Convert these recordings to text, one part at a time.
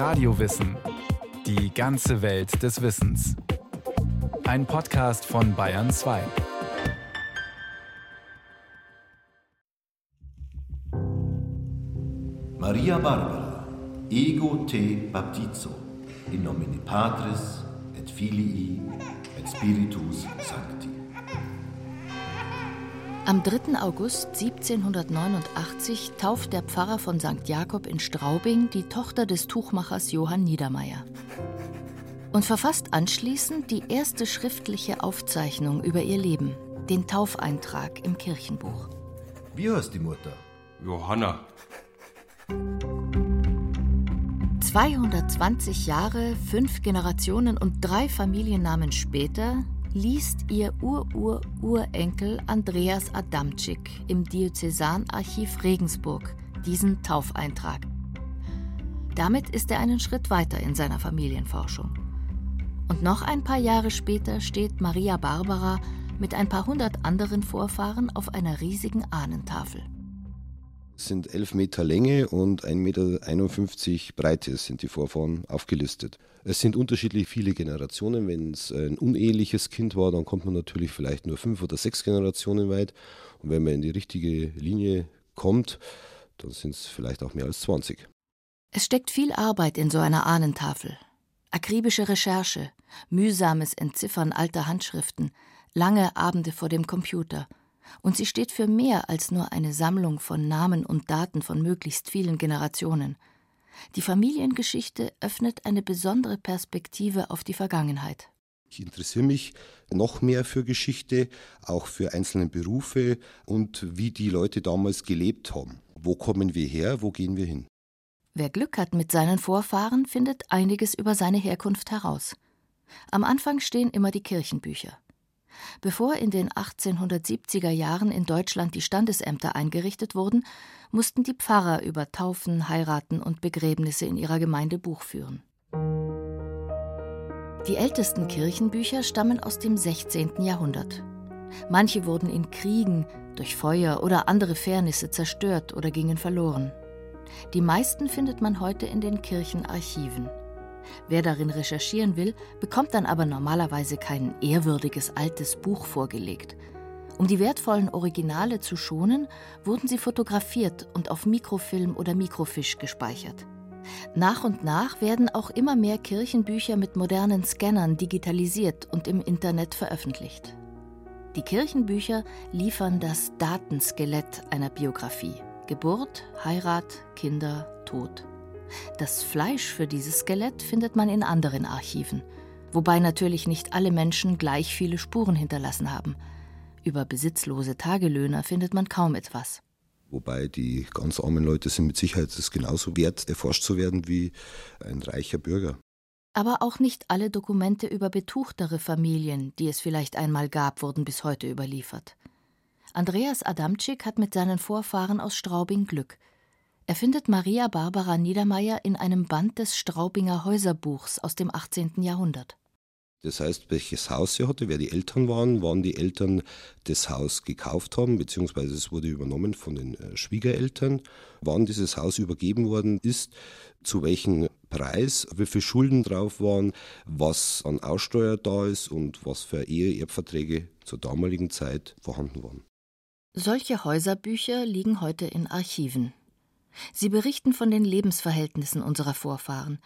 Radiowissen. Die ganze Welt des Wissens. Ein Podcast von Bayern 2. Maria Barbara, ego te baptizo, in nomine Patris et Filii et Spiritus Sancti. Am 3. August 1789 tauft der Pfarrer von St. Jakob in Straubing die Tochter des Tuchmachers Johann Niedermeyer und verfasst anschließend die erste schriftliche Aufzeichnung über ihr Leben, den Taufeintrag im Kirchenbuch. Wie heißt die Mutter? Johanna. 220 Jahre, fünf Generationen und drei Familiennamen später liest ihr Ur-Ur-Urenkel Andreas Adamczyk im Diözesanarchiv Regensburg diesen Taufeintrag. Damit ist er einen Schritt weiter in seiner Familienforschung. Und noch ein paar Jahre später steht Maria Barbara mit ein paar hundert anderen Vorfahren auf einer riesigen Ahnentafel. Sind 11 Meter Länge und 1,51 Meter Breite sind die Vorfahren aufgelistet. Es sind unterschiedlich viele Generationen. Wenn es ein uneheliches Kind war, dann kommt man natürlich vielleicht nur fünf oder sechs Generationen weit. Und wenn man in die richtige Linie kommt, dann sind es vielleicht auch mehr als 20. Es steckt viel Arbeit in so einer Ahnentafel. Akribische Recherche, mühsames Entziffern alter Handschriften, lange Abende vor dem Computer – und sie steht für mehr als nur eine Sammlung von Namen und Daten von möglichst vielen Generationen. Die Familiengeschichte öffnet eine besondere Perspektive auf die Vergangenheit. Ich interessiere mich noch mehr für Geschichte, auch für einzelne Berufe und wie die Leute damals gelebt haben. Wo kommen wir her, wo gehen wir hin? Wer Glück hat mit seinen Vorfahren, findet einiges über seine Herkunft heraus. Am Anfang stehen immer die Kirchenbücher. Bevor in den 1870er Jahren in Deutschland die Standesämter eingerichtet wurden, mussten die Pfarrer über Taufen, Heiraten und Begräbnisse in ihrer Gemeinde Buch führen. Die ältesten Kirchenbücher stammen aus dem 16. Jahrhundert. Manche wurden in Kriegen, durch Feuer oder andere Fährnisse zerstört oder gingen verloren. Die meisten findet man heute in den Kirchenarchiven. Wer darin recherchieren will, bekommt dann aber normalerweise kein ehrwürdiges altes Buch vorgelegt. Um die wertvollen Originale zu schonen, wurden sie fotografiert und auf Mikrofilm oder Mikrofisch gespeichert. Nach und nach werden auch immer mehr Kirchenbücher mit modernen Scannern digitalisiert und im Internet veröffentlicht. Die Kirchenbücher liefern das Datenskelett einer Biografie. Geburt, Heirat, Kinder, Tod. Das Fleisch für dieses Skelett findet man in anderen Archiven, wobei natürlich nicht alle Menschen gleich viele Spuren hinterlassen haben. Über besitzlose Tagelöhner findet man kaum etwas. Wobei die ganz armen Leute sind mit Sicherheit es genauso wert, erforscht zu werden wie ein reicher Bürger. Aber auch nicht alle Dokumente über betuchtere Familien, die es vielleicht einmal gab, wurden bis heute überliefert. Andreas Adamczyk hat mit seinen Vorfahren aus Straubing Glück. Er findet Maria Barbara Niedermeyer in einem Band des Straubinger Häuserbuchs aus dem 18. Jahrhundert. Das heißt, welches Haus sie hatte, wer die Eltern waren, wann die Eltern das Haus gekauft haben, beziehungsweise es wurde übernommen von den äh, Schwiegereltern, wann dieses Haus übergeben worden ist, zu welchem Preis, wie viele Schulden drauf waren, was an Aussteuer da ist und was für Ehe-Erbverträge zur damaligen Zeit vorhanden waren. Solche Häuserbücher liegen heute in Archiven. Sie berichten von den Lebensverhältnissen unserer Vorfahren,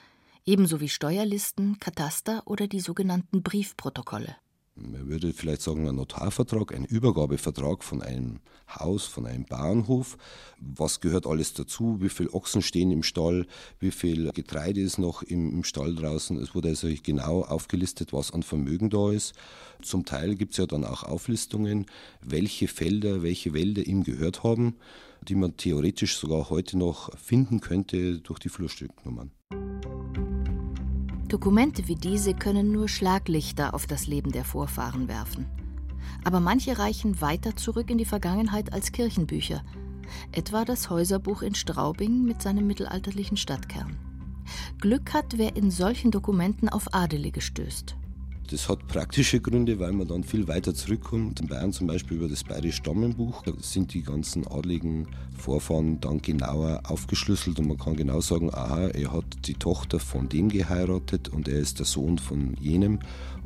ebenso wie Steuerlisten, Kataster oder die sogenannten Briefprotokolle. Man würde vielleicht sagen, ein Notarvertrag, ein Übergabevertrag von einem Haus, von einem Bauernhof. Was gehört alles dazu? Wie viele Ochsen stehen im Stall? Wie viel Getreide ist noch im, im Stall draußen? Es wurde also genau aufgelistet, was an Vermögen da ist. Zum Teil gibt es ja dann auch Auflistungen, welche Felder, welche Wälder ihm gehört haben die man theoretisch sogar heute noch finden könnte durch die Flurstücknummern. Dokumente wie diese können nur Schlaglichter auf das Leben der Vorfahren werfen. Aber manche reichen weiter zurück in die Vergangenheit als Kirchenbücher, etwa das Häuserbuch in Straubing mit seinem mittelalterlichen Stadtkern. Glück hat, wer in solchen Dokumenten auf Adelige stößt. Das hat praktische Gründe, weil man dann viel weiter zurückkommt. In Bayern zum Beispiel über das Bayerische Stammenbuch, sind die ganzen adligen Vorfahren dann genauer aufgeschlüsselt und man kann genau sagen, aha, er hat die Tochter von dem geheiratet und er ist der Sohn von jenem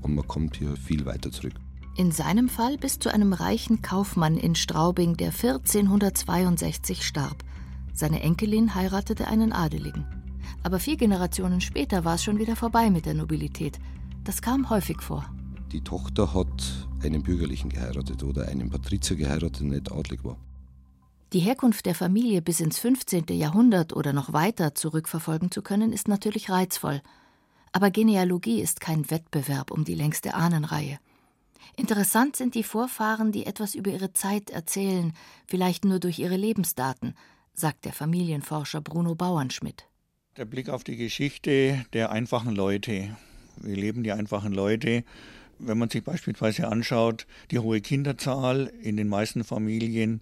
und man kommt hier viel weiter zurück. In seinem Fall bis zu einem reichen Kaufmann in Straubing, der 1462 starb. Seine Enkelin heiratete einen Adeligen. Aber vier Generationen später war es schon wieder vorbei mit der Nobilität. Das kam häufig vor. Die Tochter hat einen Bürgerlichen geheiratet oder einen Patrizier geheiratet, der nicht adlig war. Die Herkunft der Familie bis ins 15. Jahrhundert oder noch weiter zurückverfolgen zu können, ist natürlich reizvoll. Aber Genealogie ist kein Wettbewerb um die längste Ahnenreihe. Interessant sind die Vorfahren, die etwas über ihre Zeit erzählen, vielleicht nur durch ihre Lebensdaten, sagt der Familienforscher Bruno Bauernschmidt. Der Blick auf die Geschichte der einfachen Leute, wie leben die einfachen Leute? Wenn man sich beispielsweise anschaut, die hohe Kinderzahl in den meisten Familien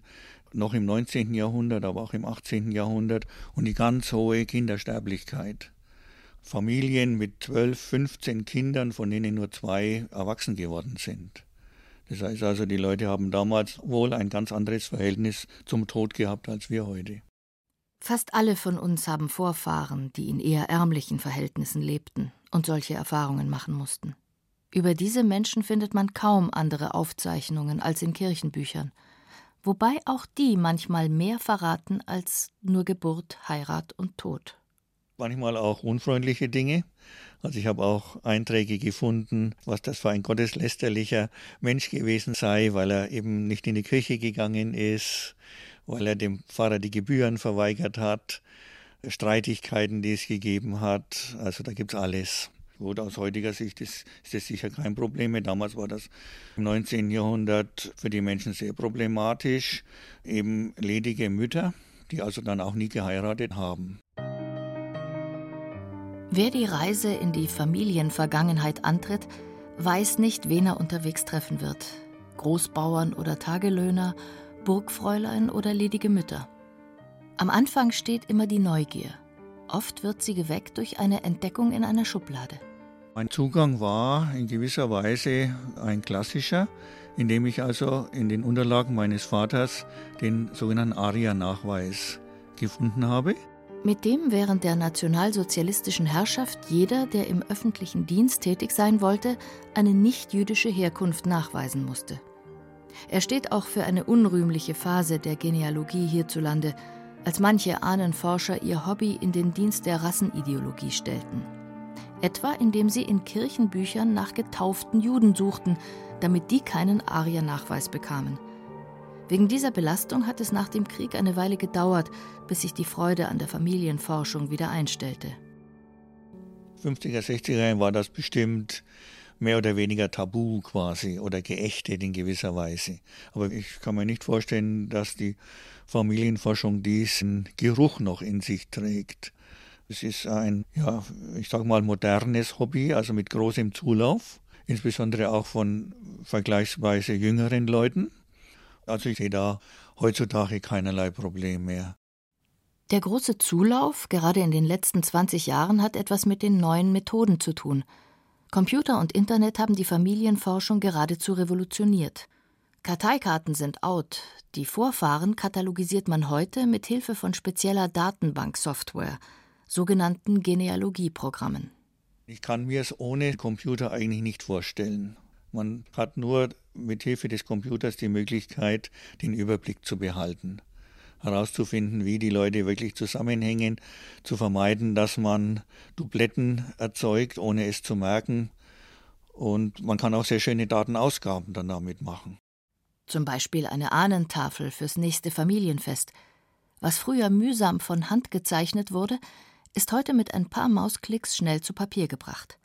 noch im 19. Jahrhundert, aber auch im 18. Jahrhundert und die ganz hohe Kindersterblichkeit. Familien mit 12, 15 Kindern, von denen nur zwei erwachsen geworden sind. Das heißt also, die Leute haben damals wohl ein ganz anderes Verhältnis zum Tod gehabt als wir heute. Fast alle von uns haben Vorfahren, die in eher ärmlichen Verhältnissen lebten und solche Erfahrungen machen mussten. Über diese Menschen findet man kaum andere Aufzeichnungen als in Kirchenbüchern, wobei auch die manchmal mehr verraten als nur Geburt, Heirat und Tod. Manchmal auch unfreundliche Dinge. Also ich habe auch Einträge gefunden, was das für ein gotteslästerlicher Mensch gewesen sei, weil er eben nicht in die Kirche gegangen ist, weil er dem Pfarrer die Gebühren verweigert hat, Streitigkeiten, die es gegeben hat. Also da gibt es alles. Gut, aus heutiger Sicht ist, ist das sicher kein Problem. Damals war das im 19. Jahrhundert für die Menschen sehr problematisch. Eben ledige Mütter, die also dann auch nie geheiratet haben. Wer die Reise in die Familienvergangenheit antritt, weiß nicht, wen er unterwegs treffen wird. Großbauern oder Tagelöhner, Burgfräulein oder ledige Mütter. Am Anfang steht immer die Neugier. Oft wird sie geweckt durch eine Entdeckung in einer Schublade. Mein Zugang war in gewisser Weise ein klassischer, indem ich also in den Unterlagen meines Vaters den sogenannten ARIA-Nachweis gefunden habe. Mit dem während der nationalsozialistischen Herrschaft jeder, der im öffentlichen Dienst tätig sein wollte, eine nichtjüdische Herkunft nachweisen musste. Er steht auch für eine unrühmliche Phase der Genealogie hierzulande, als manche Ahnenforscher ihr Hobby in den Dienst der Rassenideologie stellten. Etwa indem sie in Kirchenbüchern nach getauften Juden suchten, damit die keinen Ariernachweis bekamen. Wegen dieser Belastung hat es nach dem Krieg eine Weile gedauert, bis sich die Freude an der Familienforschung wieder einstellte. 50er, 60er Jahren war das bestimmt mehr oder weniger tabu quasi oder geächtet in gewisser Weise. Aber ich kann mir nicht vorstellen, dass die Familienforschung diesen Geruch noch in sich trägt. Es ist ein, ja, ich sage mal, modernes Hobby, also mit großem Zulauf, insbesondere auch von vergleichsweise jüngeren Leuten. Also ich sehe da heutzutage keinerlei Problem mehr. Der große Zulauf, gerade in den letzten 20 Jahren, hat etwas mit den neuen Methoden zu tun. Computer und Internet haben die Familienforschung geradezu revolutioniert. Karteikarten sind out. Die Vorfahren katalogisiert man heute mit Hilfe von spezieller Datenbanksoftware, sogenannten Genealogieprogrammen. Ich kann mir es ohne Computer eigentlich nicht vorstellen. Man hat nur mit Hilfe des Computers die Möglichkeit, den Überblick zu behalten herauszufinden, wie die Leute wirklich zusammenhängen, zu vermeiden, dass man Dubletten erzeugt, ohne es zu merken. Und man kann auch sehr schöne Datenausgaben dann damit machen. Zum Beispiel eine Ahnentafel fürs nächste Familienfest. Was früher mühsam von Hand gezeichnet wurde, ist heute mit ein paar Mausklicks schnell zu Papier gebracht.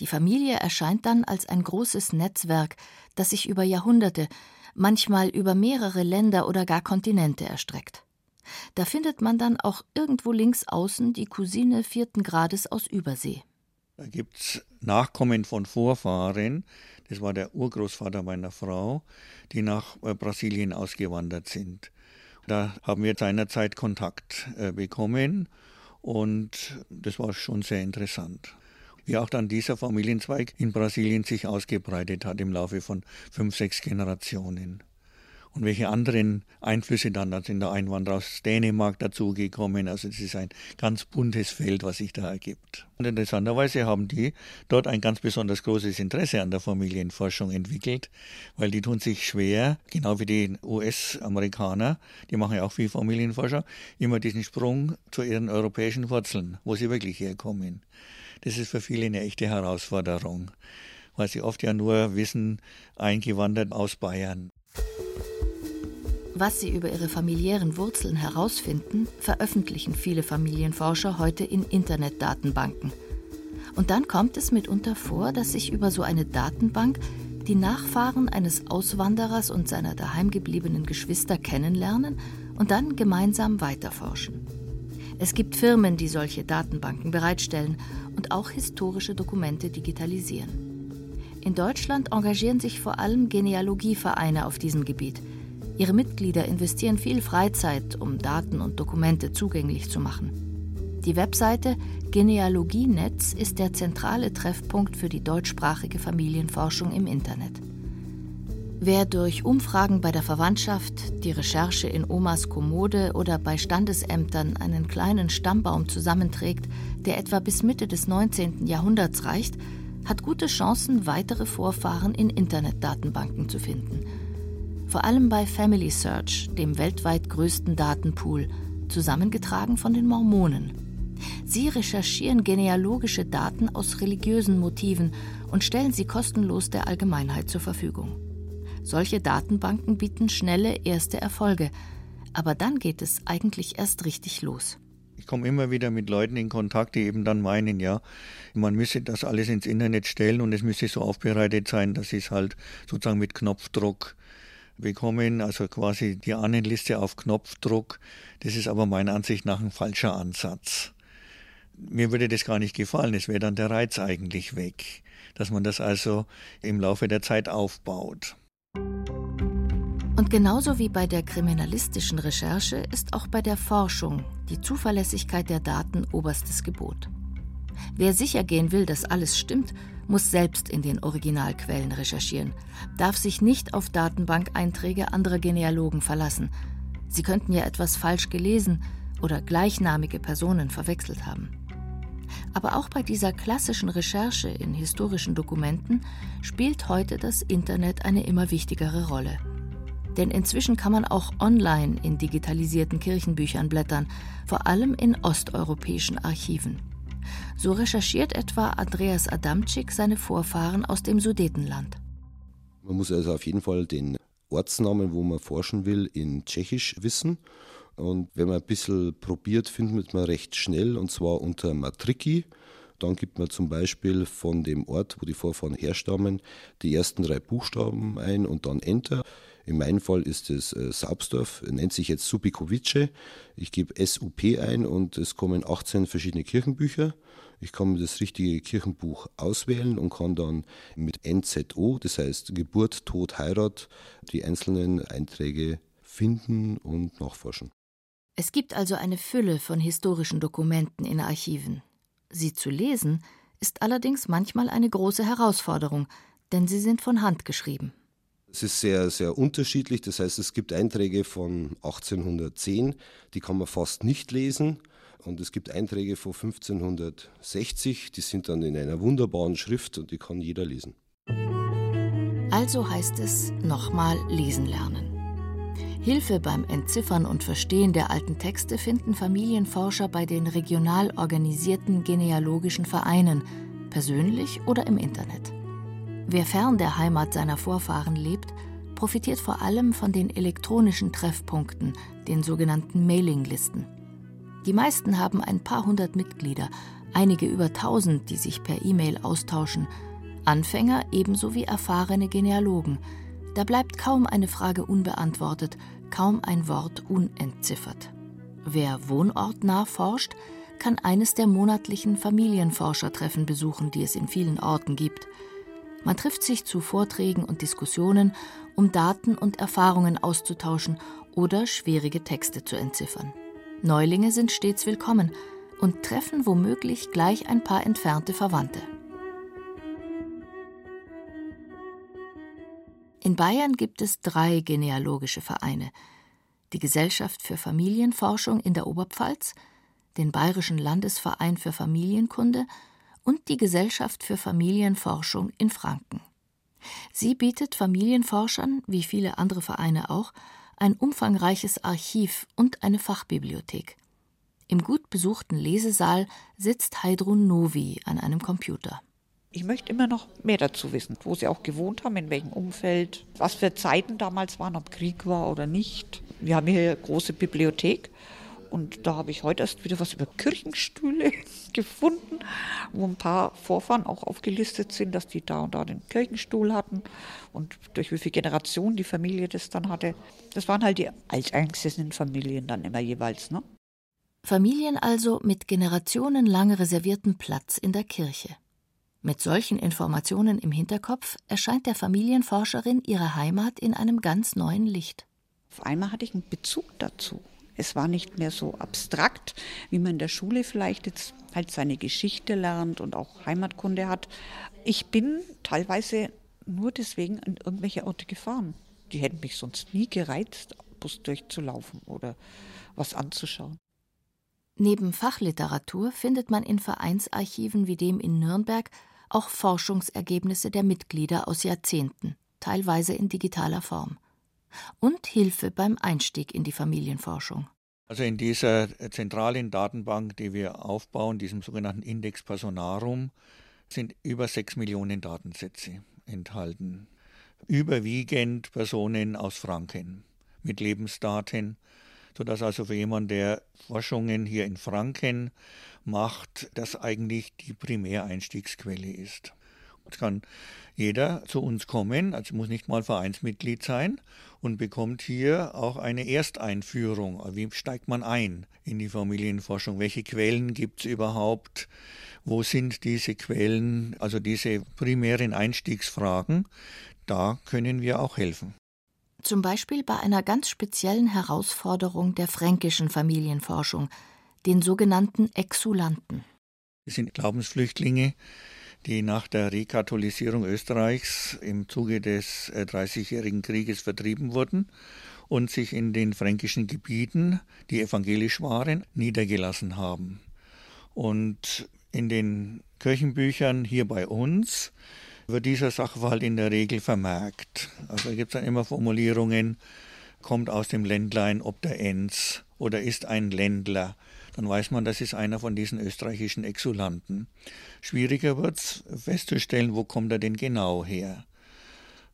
Die Familie erscheint dann als ein großes Netzwerk, das sich über Jahrhunderte, manchmal über mehrere Länder oder gar Kontinente erstreckt. Da findet man dann auch irgendwo links außen die Cousine vierten Grades aus Übersee. Da gibt es Nachkommen von Vorfahren, das war der Urgroßvater meiner Frau, die nach äh, Brasilien ausgewandert sind. Da haben wir seinerzeit Kontakt äh, bekommen und das war schon sehr interessant. Wie auch dann dieser Familienzweig in Brasilien sich ausgebreitet hat im Laufe von fünf, sechs Generationen und welche anderen Einflüsse dann, da sind der Einwanderer aus Dänemark dazugekommen. Also es ist ein ganz buntes Feld, was sich da ergibt. Und interessanterweise haben die dort ein ganz besonders großes Interesse an der Familienforschung entwickelt, weil die tun sich schwer, genau wie die US-Amerikaner, die machen ja auch viel Familienforschung, immer diesen Sprung zu ihren europäischen Wurzeln, wo sie wirklich herkommen. Das ist für viele eine echte Herausforderung, weil sie oft ja nur wissen, eingewandert aus Bayern. Was sie über ihre familiären Wurzeln herausfinden, veröffentlichen viele Familienforscher heute in Internetdatenbanken. Und dann kommt es mitunter vor, dass sich über so eine Datenbank die Nachfahren eines Auswanderers und seiner daheimgebliebenen Geschwister kennenlernen und dann gemeinsam weiterforschen. Es gibt Firmen, die solche Datenbanken bereitstellen und auch historische Dokumente digitalisieren. In Deutschland engagieren sich vor allem Genealogievereine auf diesem Gebiet – Ihre Mitglieder investieren viel Freizeit, um Daten und Dokumente zugänglich zu machen. Die Webseite Genealogienetz ist der zentrale Treffpunkt für die deutschsprachige Familienforschung im Internet. Wer durch Umfragen bei der Verwandtschaft, die Recherche in Omas Kommode oder bei Standesämtern einen kleinen Stammbaum zusammenträgt, der etwa bis Mitte des 19. Jahrhunderts reicht, hat gute Chancen, weitere Vorfahren in Internetdatenbanken zu finden – vor allem bei Family Search, dem weltweit größten Datenpool, zusammengetragen von den Mormonen. Sie recherchieren genealogische Daten aus religiösen Motiven und stellen sie kostenlos der Allgemeinheit zur Verfügung. Solche Datenbanken bieten schnelle erste Erfolge, aber dann geht es eigentlich erst richtig los. Ich komme immer wieder mit Leuten in Kontakt, die eben dann meinen, ja, man müsse das alles ins Internet stellen und es müsse so aufbereitet sein, dass es halt sozusagen mit Knopfdruck bekommen, also quasi die Ahnenliste auf Knopfdruck. Das ist aber meiner Ansicht nach ein falscher Ansatz. Mir würde das gar nicht gefallen, es wäre dann der Reiz eigentlich weg, dass man das also im Laufe der Zeit aufbaut. Und genauso wie bei der kriminalistischen Recherche ist auch bei der Forschung die Zuverlässigkeit der Daten oberstes Gebot. Wer sicher gehen will, dass alles stimmt, muss selbst in den Originalquellen recherchieren, darf sich nicht auf Datenbankeinträge anderer Genealogen verlassen. Sie könnten ja etwas falsch gelesen oder gleichnamige Personen verwechselt haben. Aber auch bei dieser klassischen Recherche in historischen Dokumenten spielt heute das Internet eine immer wichtigere Rolle. Denn inzwischen kann man auch online in digitalisierten Kirchenbüchern blättern, vor allem in osteuropäischen Archiven. So recherchiert etwa Andreas Adamczyk seine Vorfahren aus dem Sudetenland. Man muss also auf jeden Fall den Ortsnamen, wo man forschen will, in Tschechisch wissen. Und wenn man ein bisschen probiert, findet man recht schnell, und zwar unter Matriki. Dann gibt man zum Beispiel von dem Ort, wo die Vorfahren herstammen, die ersten drei Buchstaben ein und dann Enter. In meinem Fall ist es äh, Saubsdorf, nennt sich jetzt Subikovice. Ich gebe SUP ein und es kommen 18 verschiedene Kirchenbücher. Ich kann mir das richtige Kirchenbuch auswählen und kann dann mit NZO, das heißt Geburt, Tod, Heirat, die einzelnen Einträge finden und nachforschen. Es gibt also eine Fülle von historischen Dokumenten in Archiven. Sie zu lesen ist allerdings manchmal eine große Herausforderung, denn sie sind von Hand geschrieben. Es ist sehr, sehr unterschiedlich. Das heißt, es gibt Einträge von 1810, die kann man fast nicht lesen. Und es gibt Einträge von 1560, die sind dann in einer wunderbaren Schrift und die kann jeder lesen. Also heißt es nochmal lesen lernen. Hilfe beim Entziffern und Verstehen der alten Texte finden Familienforscher bei den regional organisierten genealogischen Vereinen, persönlich oder im Internet. Wer fern der Heimat seiner Vorfahren lebt, profitiert vor allem von den elektronischen Treffpunkten, den sogenannten Mailinglisten. Die meisten haben ein paar hundert Mitglieder, einige über tausend, die sich per E-Mail austauschen. Anfänger ebenso wie erfahrene Genealogen. Da bleibt kaum eine Frage unbeantwortet, kaum ein Wort unentziffert. Wer wohnortnah forscht, kann eines der monatlichen Familienforschertreffen besuchen, die es in vielen Orten gibt. Man trifft sich zu Vorträgen und Diskussionen, um Daten und Erfahrungen auszutauschen oder schwierige Texte zu entziffern. Neulinge sind stets willkommen und treffen womöglich gleich ein paar entfernte Verwandte. In Bayern gibt es drei genealogische Vereine. Die Gesellschaft für Familienforschung in der Oberpfalz, den Bayerischen Landesverein für Familienkunde und die Gesellschaft für Familienforschung in Franken. Sie bietet Familienforschern, wie viele andere Vereine auch, ein umfangreiches Archiv und eine Fachbibliothek. Im gut besuchten Lesesaal sitzt Heidrun Novi an einem Computer. Ich möchte immer noch mehr dazu wissen, wo sie auch gewohnt haben, in welchem Umfeld, was für Zeiten damals waren, ob Krieg war oder nicht. Wir haben hier eine große Bibliothek und da habe ich heute erst wieder was über Kirchenstühle gefunden, wo ein paar Vorfahren auch aufgelistet sind, dass die da und da den Kirchenstuhl hatten und durch wie viele Generationen die Familie das dann hatte. Das waren halt die alteingesessenen Familien dann immer jeweils. Ne? Familien also mit generationenlang reservierten Platz in der Kirche. Mit solchen Informationen im Hinterkopf erscheint der Familienforscherin ihre Heimat in einem ganz neuen Licht. Auf einmal hatte ich einen Bezug dazu. Es war nicht mehr so abstrakt, wie man in der Schule vielleicht jetzt halt seine Geschichte lernt und auch Heimatkunde hat. Ich bin teilweise nur deswegen an irgendwelche Orte gefahren. Die hätten mich sonst nie gereizt, Bus durchzulaufen oder was anzuschauen. Neben Fachliteratur findet man in Vereinsarchiven wie dem in Nürnberg auch Forschungsergebnisse der Mitglieder aus Jahrzehnten, teilweise in digitaler Form. Und Hilfe beim Einstieg in die Familienforschung. Also in dieser zentralen Datenbank, die wir aufbauen, diesem sogenannten Index Personarum, sind über sechs Millionen Datensätze enthalten. Überwiegend Personen aus Franken mit Lebensdaten, sodass also für jemanden, der Forschungen hier in Franken macht, das eigentlich die Primäreinstiegsquelle ist. Es kann jeder zu uns kommen, also muss nicht mal Vereinsmitglied sein und bekommt hier auch eine Ersteinführung. Wie steigt man ein in die Familienforschung? Welche Quellen gibt es überhaupt? Wo sind diese Quellen? Also diese primären Einstiegsfragen, da können wir auch helfen. Zum Beispiel bei einer ganz speziellen Herausforderung der fränkischen Familienforschung, den sogenannten Exulanten. Das sind Glaubensflüchtlinge, die nach der Rekatholisierung Österreichs im Zuge des äh, Dreißigjährigen Krieges vertrieben wurden und sich in den fränkischen Gebieten, die evangelisch waren, niedergelassen haben. Und in den Kirchenbüchern hier bei uns wird dieser Sachverhalt in der Regel vermerkt. Also gibt es dann immer Formulierungen, kommt aus dem Ländlein ob der Enz oder ist ein Ländler dann weiß man, das ist einer von diesen österreichischen Exulanten. Schwieriger wird es festzustellen, wo kommt er denn genau her.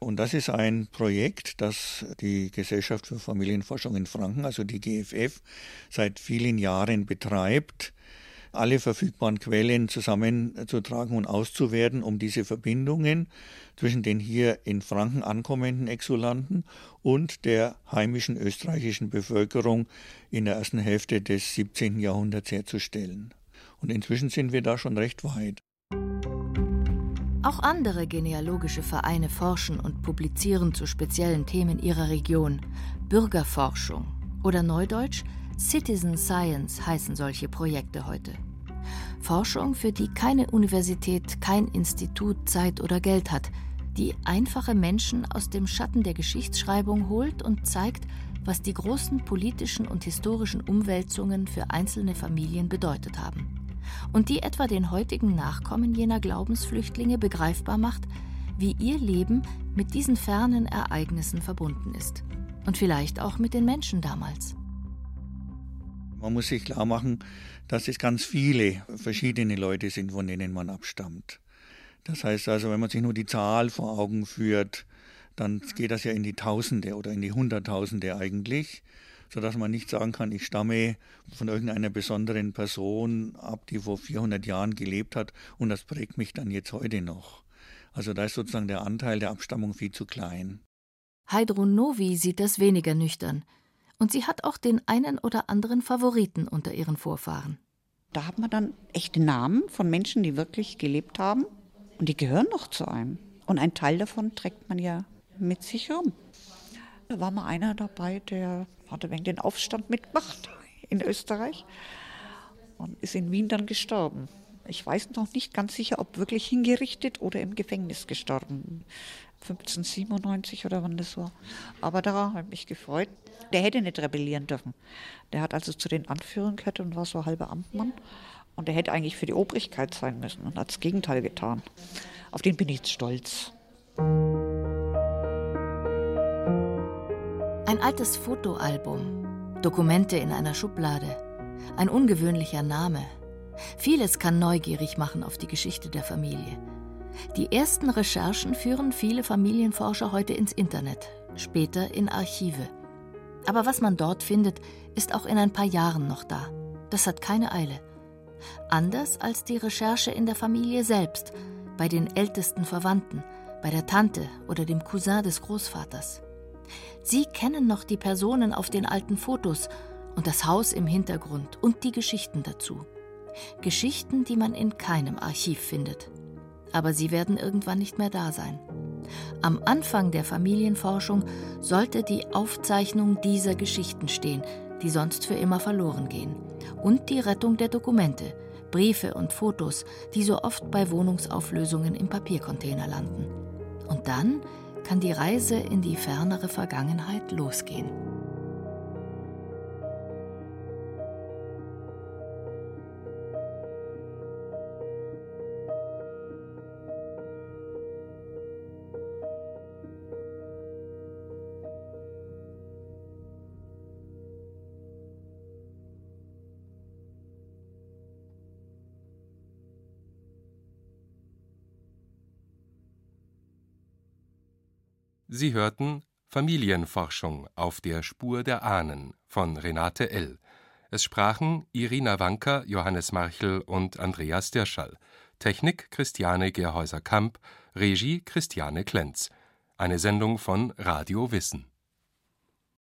Und das ist ein Projekt, das die Gesellschaft für Familienforschung in Franken, also die GFF, seit vielen Jahren betreibt alle verfügbaren Quellen zusammenzutragen und auszuwerten, um diese Verbindungen zwischen den hier in Franken ankommenden Exulanten und der heimischen österreichischen Bevölkerung in der ersten Hälfte des 17. Jahrhunderts herzustellen. Und inzwischen sind wir da schon recht weit. Auch andere genealogische Vereine forschen und publizieren zu speziellen Themen ihrer Region. Bürgerforschung oder Neudeutsch Citizen Science heißen solche Projekte heute. Forschung, für die keine Universität, kein Institut Zeit oder Geld hat, die einfache Menschen aus dem Schatten der Geschichtsschreibung holt und zeigt, was die großen politischen und historischen Umwälzungen für einzelne Familien bedeutet haben. Und die etwa den heutigen Nachkommen jener Glaubensflüchtlinge begreifbar macht, wie ihr Leben mit diesen fernen Ereignissen verbunden ist. Und vielleicht auch mit den Menschen damals. Man muss sich klar machen, dass es ganz viele verschiedene Leute sind, von denen man abstammt. Das heißt also, wenn man sich nur die Zahl vor Augen führt, dann geht das ja in die Tausende oder in die Hunderttausende eigentlich, sodass man nicht sagen kann, ich stamme von irgendeiner besonderen Person ab, die vor 400 Jahren gelebt hat und das prägt mich dann jetzt heute noch. Also da ist sozusagen der Anteil der Abstammung viel zu klein. Heidrun Novi sieht das weniger nüchtern und sie hat auch den einen oder anderen Favoriten unter ihren Vorfahren. Da hat man dann echte Namen von Menschen, die wirklich gelebt haben und die gehören noch zu einem. Und ein Teil davon trägt man ja mit sich rum. Da war mal einer dabei, der hatte wegen den Aufstand mitgemacht in Österreich und ist in Wien dann gestorben. Ich weiß noch nicht ganz sicher, ob wirklich hingerichtet oder im Gefängnis gestorben. 1597 oder wann das war. Aber habe ich mich gefreut. Der hätte nicht rebellieren dürfen. Der hat also zu den Anführern gehört und war so halber Amtmann. Und der hätte eigentlich für die Obrigkeit sein müssen und hat das Gegenteil getan. Auf den bin ich stolz. Ein altes Fotoalbum, Dokumente in einer Schublade, ein ungewöhnlicher Name. Vieles kann neugierig machen auf die Geschichte der Familie. Die ersten Recherchen führen viele Familienforscher heute ins Internet, später in Archive. Aber was man dort findet, ist auch in ein paar Jahren noch da. Das hat keine Eile. Anders als die Recherche in der Familie selbst, bei den ältesten Verwandten, bei der Tante oder dem Cousin des Großvaters. Sie kennen noch die Personen auf den alten Fotos und das Haus im Hintergrund und die Geschichten dazu. Geschichten, die man in keinem Archiv findet. Aber sie werden irgendwann nicht mehr da sein. Am Anfang der Familienforschung sollte die Aufzeichnung dieser Geschichten stehen, die sonst für immer verloren gehen, und die Rettung der Dokumente, Briefe und Fotos, die so oft bei Wohnungsauflösungen im Papiercontainer landen. Und dann kann die Reise in die fernere Vergangenheit losgehen. Sie hörten Familienforschung auf der Spur der Ahnen von Renate L. Es sprachen Irina Wanker, Johannes Marchel und Andreas Dirschall. Technik Christiane Gerhäuser-Kamp, Regie Christiane Klenz. Eine Sendung von Radio Wissen